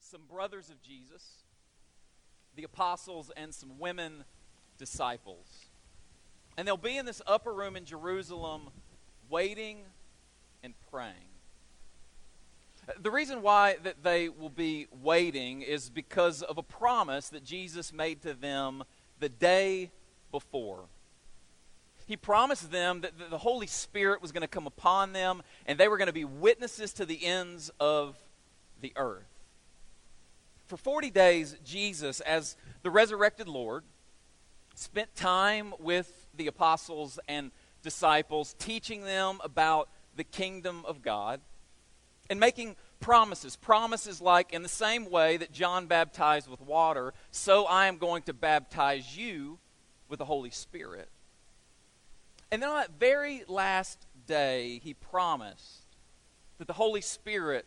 some brothers of Jesus, the apostles, and some women disciples. And they'll be in this upper room in Jerusalem waiting and praying. The reason why that they will be waiting is because of a promise that Jesus made to them the day before. He promised them that the Holy Spirit was going to come upon them and they were going to be witnesses to the ends of the earth. For 40 days, Jesus, as the resurrected Lord, spent time with the apostles and disciples, teaching them about the kingdom of God and making promises. Promises like, in the same way that John baptized with water, so I am going to baptize you with the Holy Spirit. And then on that very last day, he promised that the Holy Spirit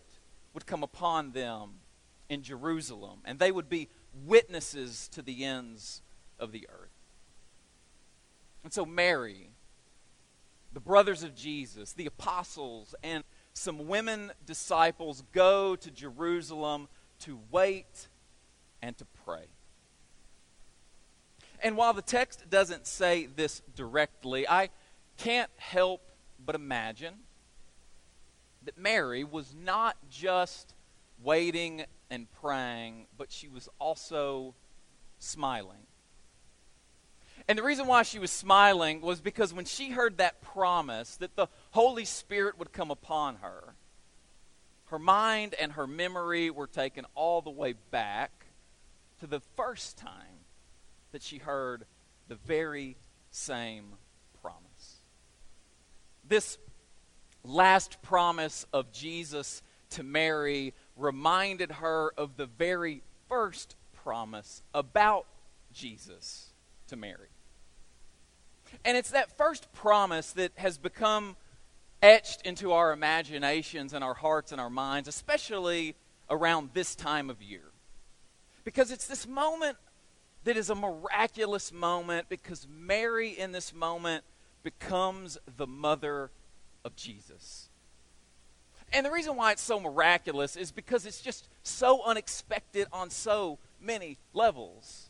would come upon them in Jerusalem, and they would be witnesses to the ends of the earth. And so, Mary, the brothers of Jesus, the apostles, and some women disciples go to Jerusalem to wait and to pray. And while the text doesn't say this directly, I can't help but imagine that Mary was not just waiting and praying, but she was also smiling. And the reason why she was smiling was because when she heard that promise that the Holy Spirit would come upon her, her mind and her memory were taken all the way back to the first time that she heard the very same promise. This last promise of Jesus to Mary reminded her of the very first promise about Jesus to Mary. And it's that first promise that has become etched into our imaginations and our hearts and our minds, especially around this time of year. Because it's this moment that is a miraculous moment because Mary in this moment becomes the mother of Jesus. And the reason why it's so miraculous is because it's just so unexpected on so many levels.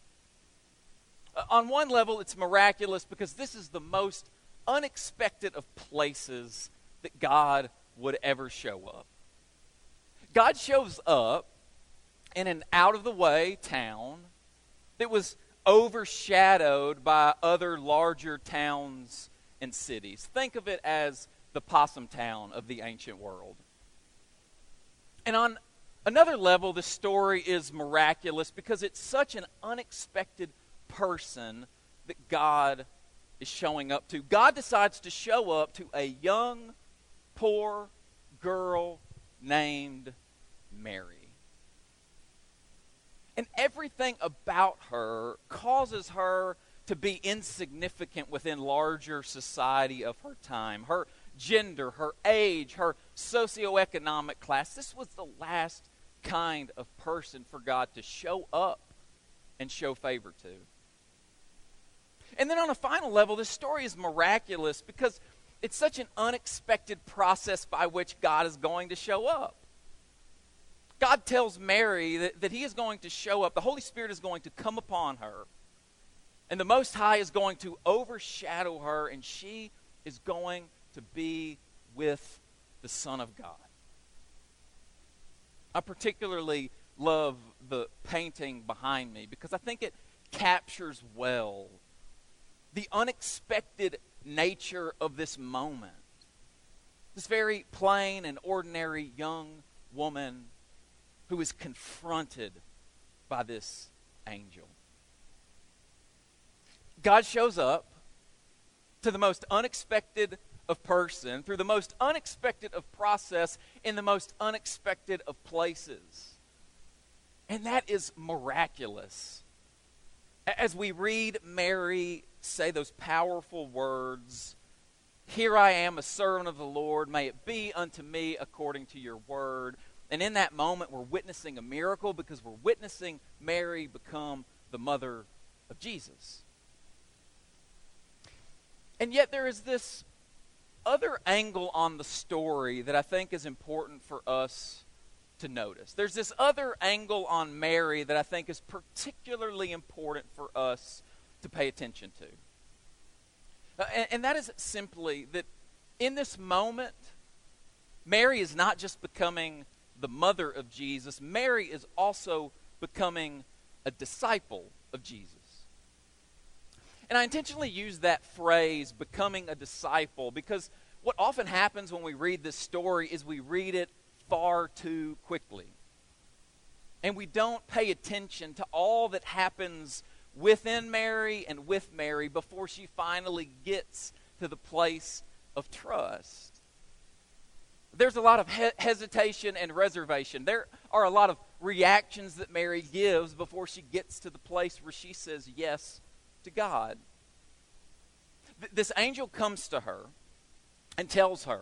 Uh, on one level, it's miraculous because this is the most unexpected of places that God would ever show up. God shows up in an out of the way town that was overshadowed by other larger towns and cities. Think of it as the possum town of the ancient world. And on another level, the story is miraculous because it's such an unexpected person that God is showing up to. God decides to show up to a young, poor girl named Mary. And everything about her causes her to be insignificant within larger society of her time. Her gender, her age, her socioeconomic class. This was the last kind of person for God to show up and show favor to. And then on a final level, this story is miraculous because it's such an unexpected process by which God is going to show up. God tells Mary that, that He is going to show up, the Holy Spirit is going to come upon her, and the Most High is going to overshadow her, and she is going to be with the Son of God. I particularly love the painting behind me because I think it captures well the unexpected nature of this moment. This very plain and ordinary young woman who is confronted by this angel. God shows up to the most unexpected of person through the most unexpected of process in the most unexpected of places. And that is miraculous. As we read Mary say those powerful words, Here I am, a servant of the Lord, may it be unto me according to your word. And in that moment, we're witnessing a miracle because we're witnessing Mary become the mother of Jesus. And yet, there is this other angle on the story that I think is important for us to notice. There's this other angle on Mary that I think is particularly important for us to pay attention to. Uh, and, and that is simply that in this moment, Mary is not just becoming the mother of Jesus, Mary is also becoming a disciple of Jesus. And I intentionally use that phrase, becoming a disciple, because what often happens when we read this story is we read it far too quickly. And we don't pay attention to all that happens within Mary and with Mary before she finally gets to the place of trust. There's a lot of he- hesitation and reservation. There are a lot of reactions that Mary gives before she gets to the place where she says yes to God. Th- this angel comes to her and tells her,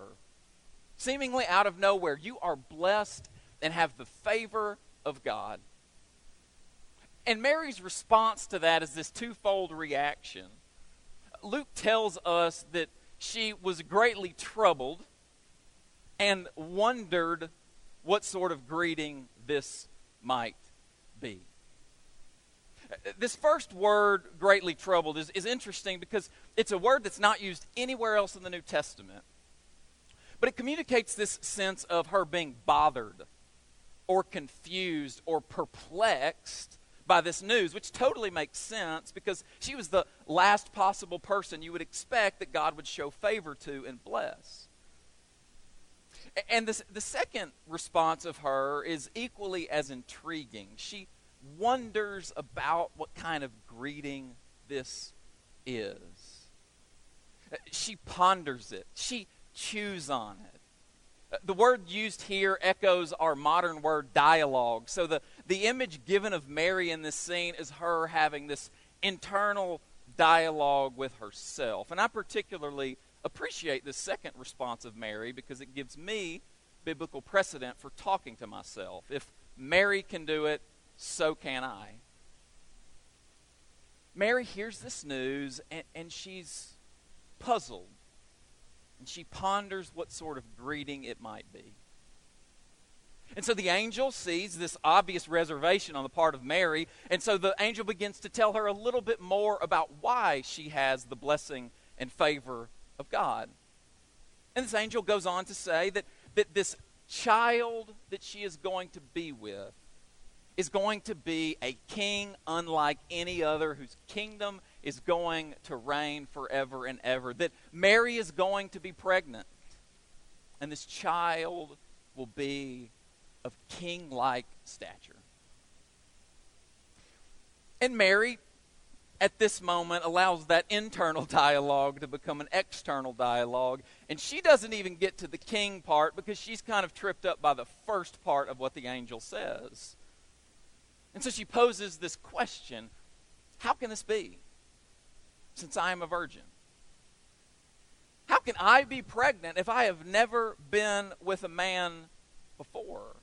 seemingly out of nowhere, You are blessed and have the favor of God. And Mary's response to that is this twofold reaction. Luke tells us that she was greatly troubled and wondered what sort of greeting this might be. This first word, greatly troubled, is, is interesting because it's a word that's not used anywhere else in the New Testament. But it communicates this sense of her being bothered or confused or perplexed by this news, which totally makes sense because she was the last possible person you would expect that God would show favor to and bless. And this, the second response of her is equally as intriguing. She wonders about what kind of greeting this is. Uh, she ponders it, she chews on it. Uh, the word used here echoes our modern word dialogue. So the, the image given of Mary in this scene is her having this internal dialogue with herself. And I particularly appreciate the second response of Mary because it gives me biblical precedent for talking to myself. If Mary can do it, so can I. Mary hears this news and, and she's puzzled. And she ponders what sort of greeting it might be. And so the angel sees this obvious reservation on the part of Mary, and so the angel begins to tell her a little bit more about why she has the blessing and favor of God. And this angel goes on to say that, that this child that she is going to be with is going to be a king unlike any other whose kingdom is going to reign forever and ever. That Mary is going to be pregnant, and this child will be of king like stature. And Mary at this moment allows that internal dialogue to become an external dialogue. And she doesn't even get to the king part because she's kind of tripped up by the first part of what the angel says. And so she poses this question How can this be? Since I am a virgin. How can I be pregnant if I have never been with a man before?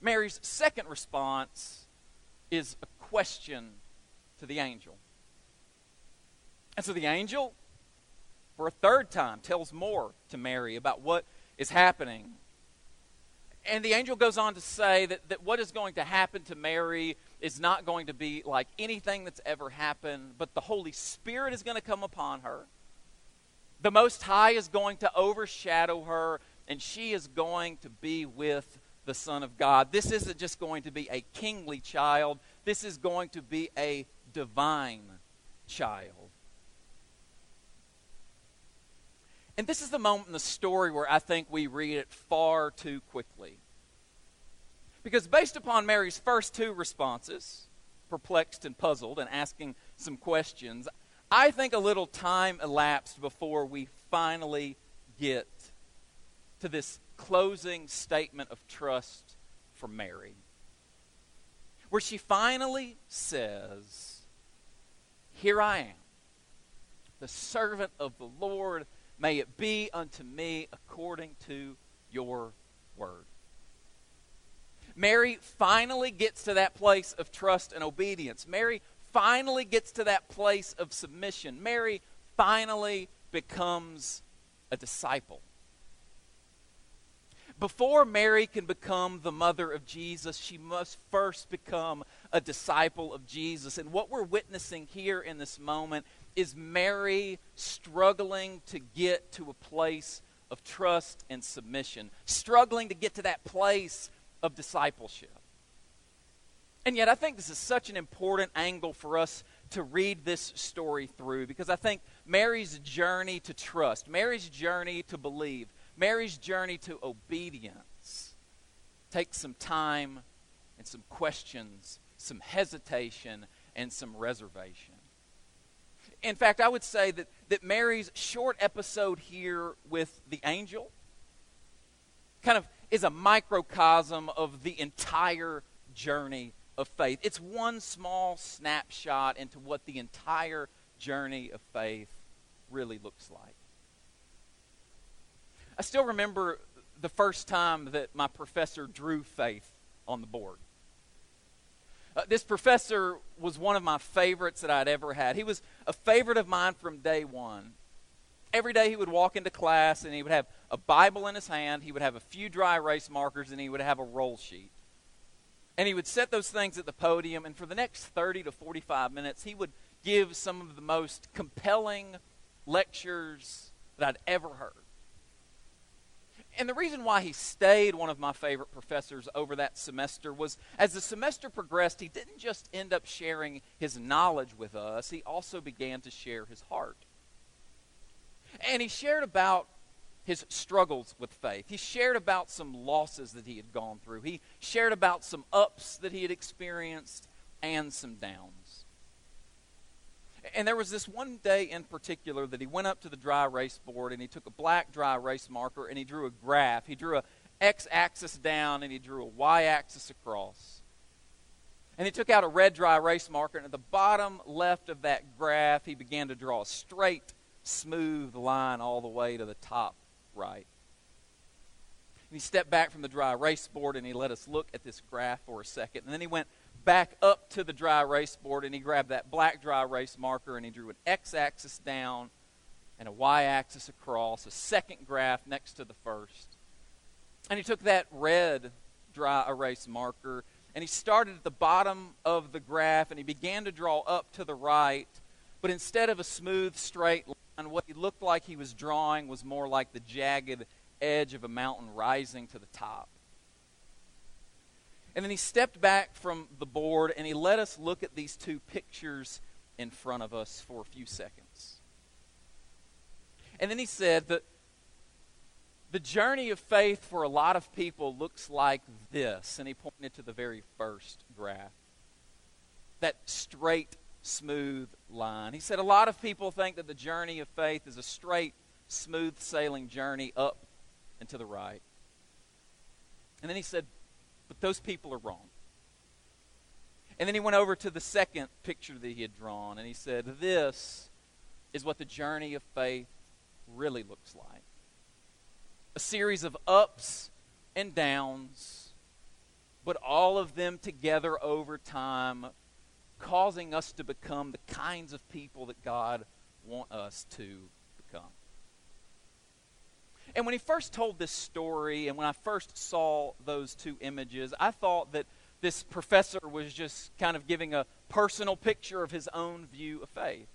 Mary's second response is a question to the angel. And so the angel, for a third time, tells more to Mary about what is happening. And the angel goes on to say that, that what is going to happen to Mary is not going to be like anything that's ever happened, but the Holy Spirit is going to come upon her. The Most High is going to overshadow her, and she is going to be with the Son of God. This isn't just going to be a kingly child, this is going to be a divine child. And this is the moment in the story where I think we read it far too quickly. Because based upon Mary's first two responses, perplexed and puzzled and asking some questions, I think a little time elapsed before we finally get to this closing statement of trust from Mary, where she finally says, here I am, the servant of the Lord. May it be unto me according to your word. Mary finally gets to that place of trust and obedience. Mary finally gets to that place of submission. Mary finally becomes a disciple. Before Mary can become the mother of Jesus, she must first become a disciple of Jesus. And what we're witnessing here in this moment is Mary struggling to get to a place of trust and submission, struggling to get to that place of discipleship. And yet, I think this is such an important angle for us to read this story through because I think Mary's journey to trust, Mary's journey to believe, Mary's journey to obedience takes some time and some questions, some hesitation, and some reservation. In fact, I would say that, that Mary's short episode here with the angel kind of is a microcosm of the entire journey of faith. It's one small snapshot into what the entire journey of faith really looks like. I still remember the first time that my professor drew faith on the board. Uh, this professor was one of my favorites that I'd ever had. He was a favorite of mine from day one. Every day he would walk into class and he would have a Bible in his hand, he would have a few dry erase markers, and he would have a roll sheet. And he would set those things at the podium, and for the next 30 to 45 minutes, he would give some of the most compelling lectures that I'd ever heard. And the reason why he stayed one of my favorite professors over that semester was as the semester progressed, he didn't just end up sharing his knowledge with us, he also began to share his heart. And he shared about his struggles with faith. He shared about some losses that he had gone through. He shared about some ups that he had experienced and some downs. And there was this one day in particular that he went up to the dry erase board and he took a black dry erase marker and he drew a graph. He drew a x axis down and he drew a y axis across. And he took out a red dry erase marker and at the bottom left of that graph he began to draw a straight, smooth line all the way to the top right. And he stepped back from the dry erase board and he let us look at this graph for a second. And then he went back up to the dry erase board and he grabbed that black dry erase marker and he drew an x axis down and a y axis across, a second graph next to the first. And he took that red dry erase marker and he started at the bottom of the graph and he began to draw up to the right, but instead of a smooth straight line, what he looked like he was drawing was more like the jagged edge of a mountain rising to the top. And then he stepped back from the board and he let us look at these two pictures in front of us for a few seconds. And then he said that the journey of faith for a lot of people looks like this. And he pointed to the very first graph that straight, smooth line. He said a lot of people think that the journey of faith is a straight, smooth sailing journey up and to the right. And then he said, but those people are wrong. And then he went over to the second picture that he had drawn, and he said, This is what the journey of faith really looks like a series of ups and downs, but all of them together over time, causing us to become the kinds of people that God wants us to become. And when he first told this story, and when I first saw those two images, I thought that this professor was just kind of giving a personal picture of his own view of faith.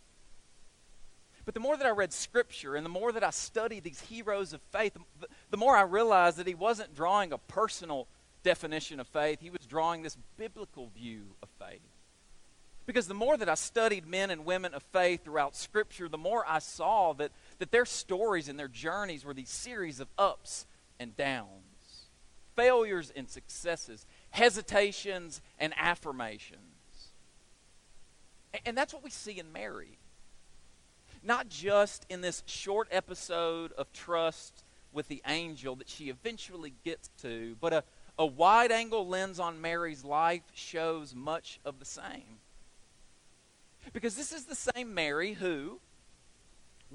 But the more that I read Scripture and the more that I studied these heroes of faith, the more I realized that he wasn't drawing a personal definition of faith, he was drawing this biblical view of faith. Because the more that I studied men and women of faith throughout Scripture, the more I saw that that their stories and their journeys were these series of ups and downs, failures and successes, hesitations and affirmations. And that's what we see in Mary. Not just in this short episode of trust with the angel that she eventually gets to, but a, a wide angle lens on Mary's life shows much of the same. Because this is the same Mary who,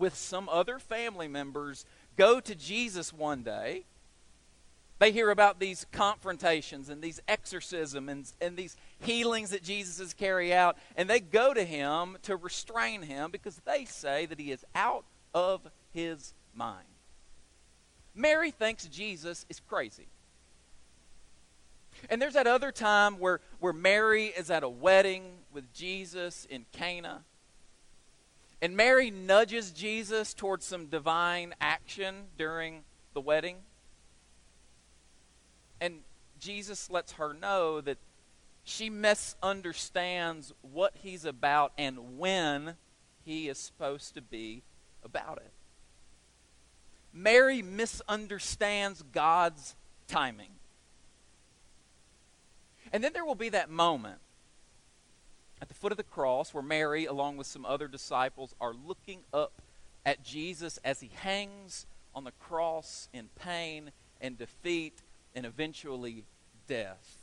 with some other family members go to Jesus one day. They hear about these confrontations and these exorcisms and, and these healings that Jesus is carry out, and they go to him to restrain him because they say that he is out of his mind. Mary thinks Jesus is crazy. And there's that other time where, where Mary is at a wedding with Jesus in Cana. And Mary nudges Jesus towards some divine action during the wedding. And Jesus lets her know that she misunderstands what he's about and when he is supposed to be about it. Mary misunderstands God's timing. And then there will be that moment at the foot of the cross where Mary, along with some other disciples, are looking up at Jesus as he hangs on the cross in pain and defeat and eventually death.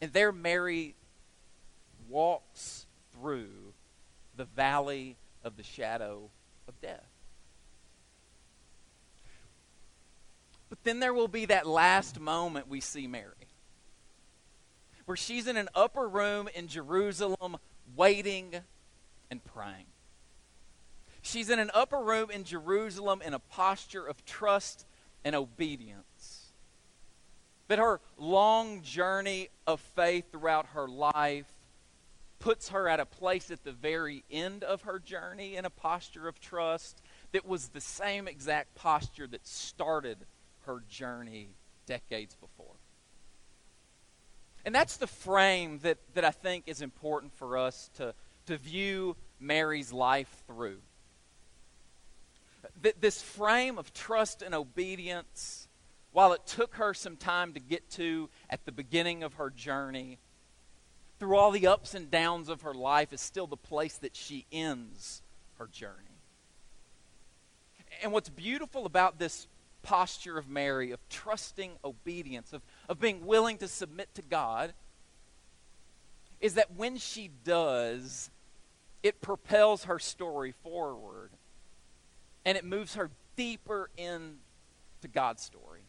And there, Mary walks through the valley of the shadow of death. But then there will be that last moment we see Mary, where she's in an upper room in Jerusalem waiting and praying. She's in an upper room in Jerusalem in a posture of trust and obedience. That her long journey of faith throughout her life puts her at a place at the very end of her journey in a posture of trust that was the same exact posture that started her journey decades before. And that's the frame that, that I think is important for us to, to view Mary's life through. Th- this frame of trust and obedience, while it took her some time to get to at the beginning of her journey, through all the ups and downs of her life, is still the place that she ends her journey. And what's beautiful about this posture of Mary, of trusting obedience, of, of being willing to submit to God, is that when she does, it propels her story forward and it moves her deeper into God's story.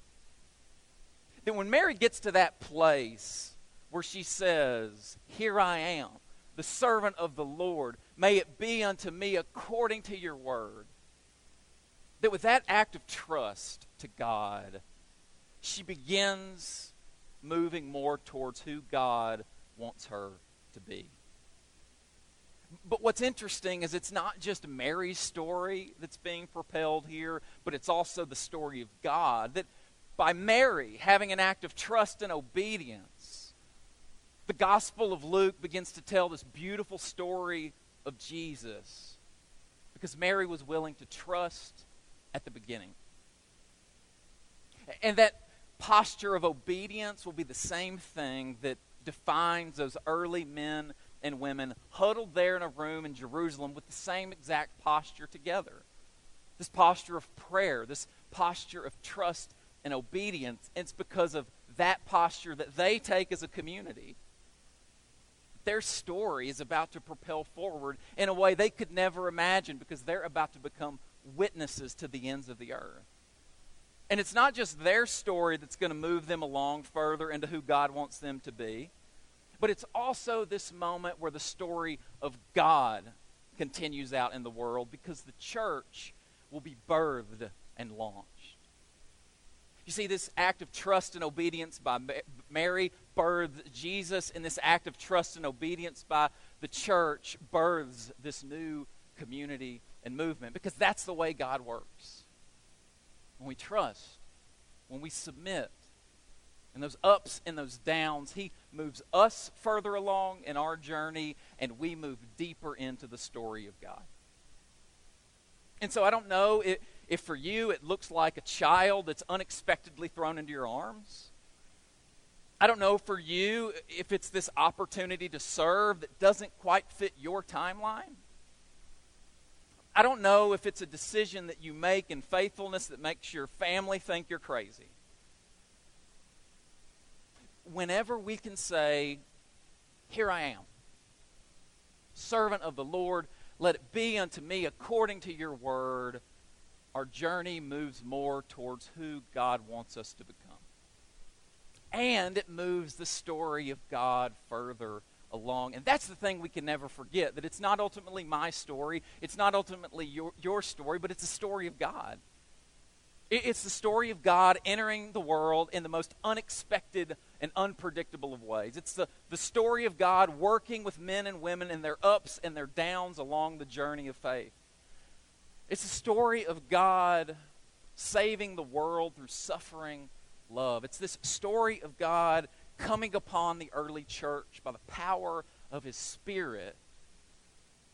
That when Mary gets to that place, where she says, Here I am, the servant of the Lord. May it be unto me according to your word. That with that act of trust to God, she begins moving more towards who God wants her to be. But what's interesting is it's not just Mary's story that's being propelled here, but it's also the story of God. That by Mary having an act of trust and obedience, the Gospel of Luke begins to tell this beautiful story of Jesus because Mary was willing to trust at the beginning. And that posture of obedience will be the same thing that defines those early men and women huddled there in a room in Jerusalem with the same exact posture together. This posture of prayer, this posture of trust and obedience. It's because of that posture that they take as a community their story is about to propel forward in a way they could never imagine because they're about to become witnesses to the ends of the earth. And it's not just their story that's going to move them along further into who God wants them to be, but it's also this moment where the story of God continues out in the world because the church will be birthed and launched. You see, this act of trust and obedience by Mary births Jesus, and this act of trust and obedience by the church births this new community and movement because that's the way God works. When we trust, when we submit, and those ups and those downs, He moves us further along in our journey, and we move deeper into the story of God. And so I don't know if, if for you it looks like a child that's unexpectedly thrown into your arms I don't know for you if it's this opportunity to serve that doesn't quite fit your timeline. I don't know if it's a decision that you make in faithfulness that makes your family think you're crazy. Whenever we can say, Here I am, servant of the Lord, let it be unto me according to your word, our journey moves more towards who God wants us to become and it moves the story of God further along. And that's the thing we can never forget that it's not ultimately my story, it's not ultimately your, your story, but it's the story of God. It's the story of God entering the world in the most unexpected and unpredictable of ways. It's the, the story of God working with men and women in their ups and their downs along the journey of faith. It's the story of God saving the world through suffering love. It's this story of God coming upon the early church by the power of his Spirit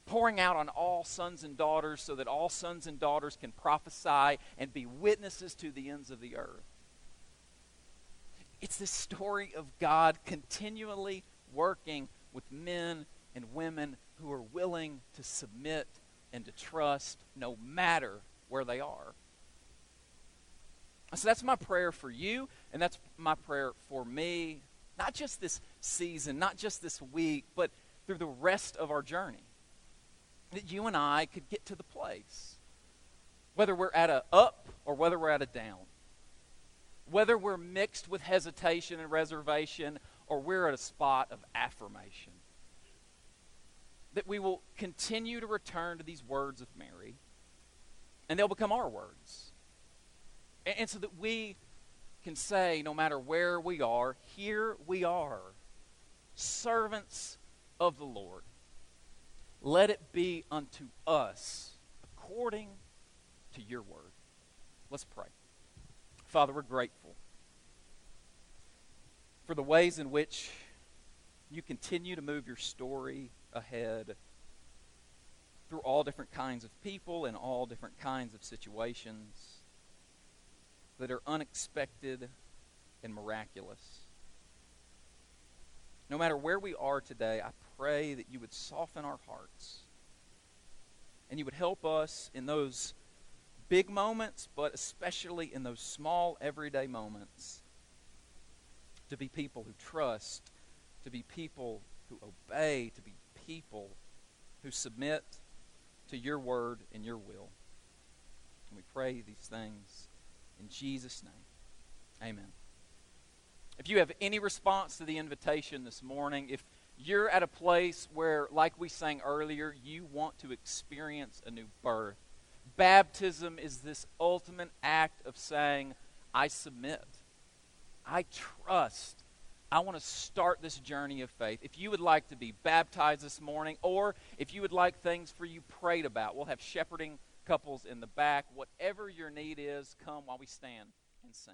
pouring out on all sons and daughters so that all sons and daughters can prophesy and be witnesses to the ends of the earth. It's this story of God continually working with men and women who are willing to submit and to trust no matter where they are. So that's my prayer for you, and that's my prayer for me, not just this season, not just this week, but through the rest of our journey that you and I could get to the place, whether we're at a up or whether we're at a down, whether we're mixed with hesitation and reservation or we're at a spot of affirmation, that we will continue to return to these words of Mary and they'll become our words. And, and so that we can say, no matter where we are, here we are, servants of the Lord let it be unto us according to your word. Let's pray. Father, we're grateful for the ways in which you continue to move your story ahead through all different kinds of people and all different kinds of situations that are unexpected and miraculous. No matter where we are today, I pray that you would soften our hearts and you would help us in those big moments, but especially in those small, everyday moments, to be people who trust, to be people who obey, to be people who submit to your word and your will. And we pray these things in Jesus' name. Amen. If you have any response to the invitation this morning, if you're at a place where, like we sang earlier, you want to experience a new birth. Baptism is this ultimate act of saying, I submit. I trust. I want to start this journey of faith. If you would like to be baptized this morning, or if you would like things for you prayed about, we'll have shepherding couples in the back. Whatever your need is, come while we stand and sing.